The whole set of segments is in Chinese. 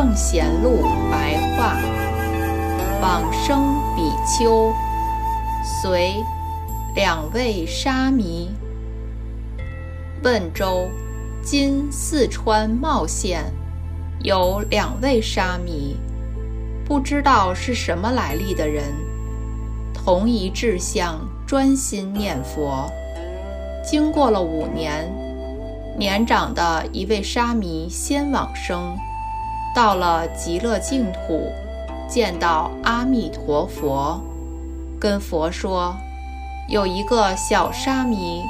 正贤录白话，往生比丘，随两位沙弥。温州，今四川茂县，有两位沙弥，不知道是什么来历的人，同一志向，专心念佛，经过了五年，年长的一位沙弥先往生。到了极乐净土，见到阿弥陀佛，跟佛说，有一个小沙弥。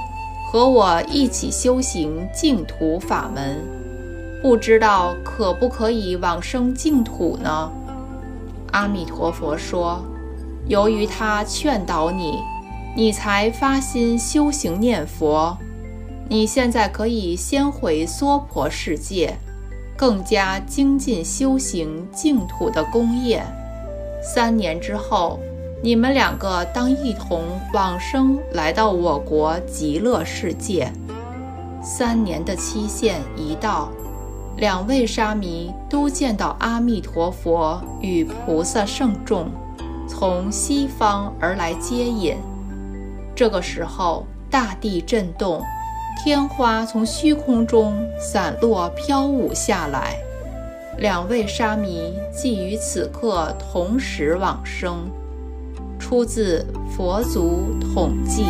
和我一起修行净土法门，不知道可不可以往生净土呢？阿弥陀佛说：“由于他劝导你，你才发心修行念佛。你现在可以先回娑婆世界，更加精进修行净土的功业。三年之后。”你们两个当一同往生，来到我国极乐世界。三年的期限一到，两位沙弥都见到阿弥陀佛与菩萨圣众从西方而来接引。这个时候，大地震动，天花从虚空中散落飘舞下来。两位沙弥即于此刻同时往生。出自《佛祖统计》。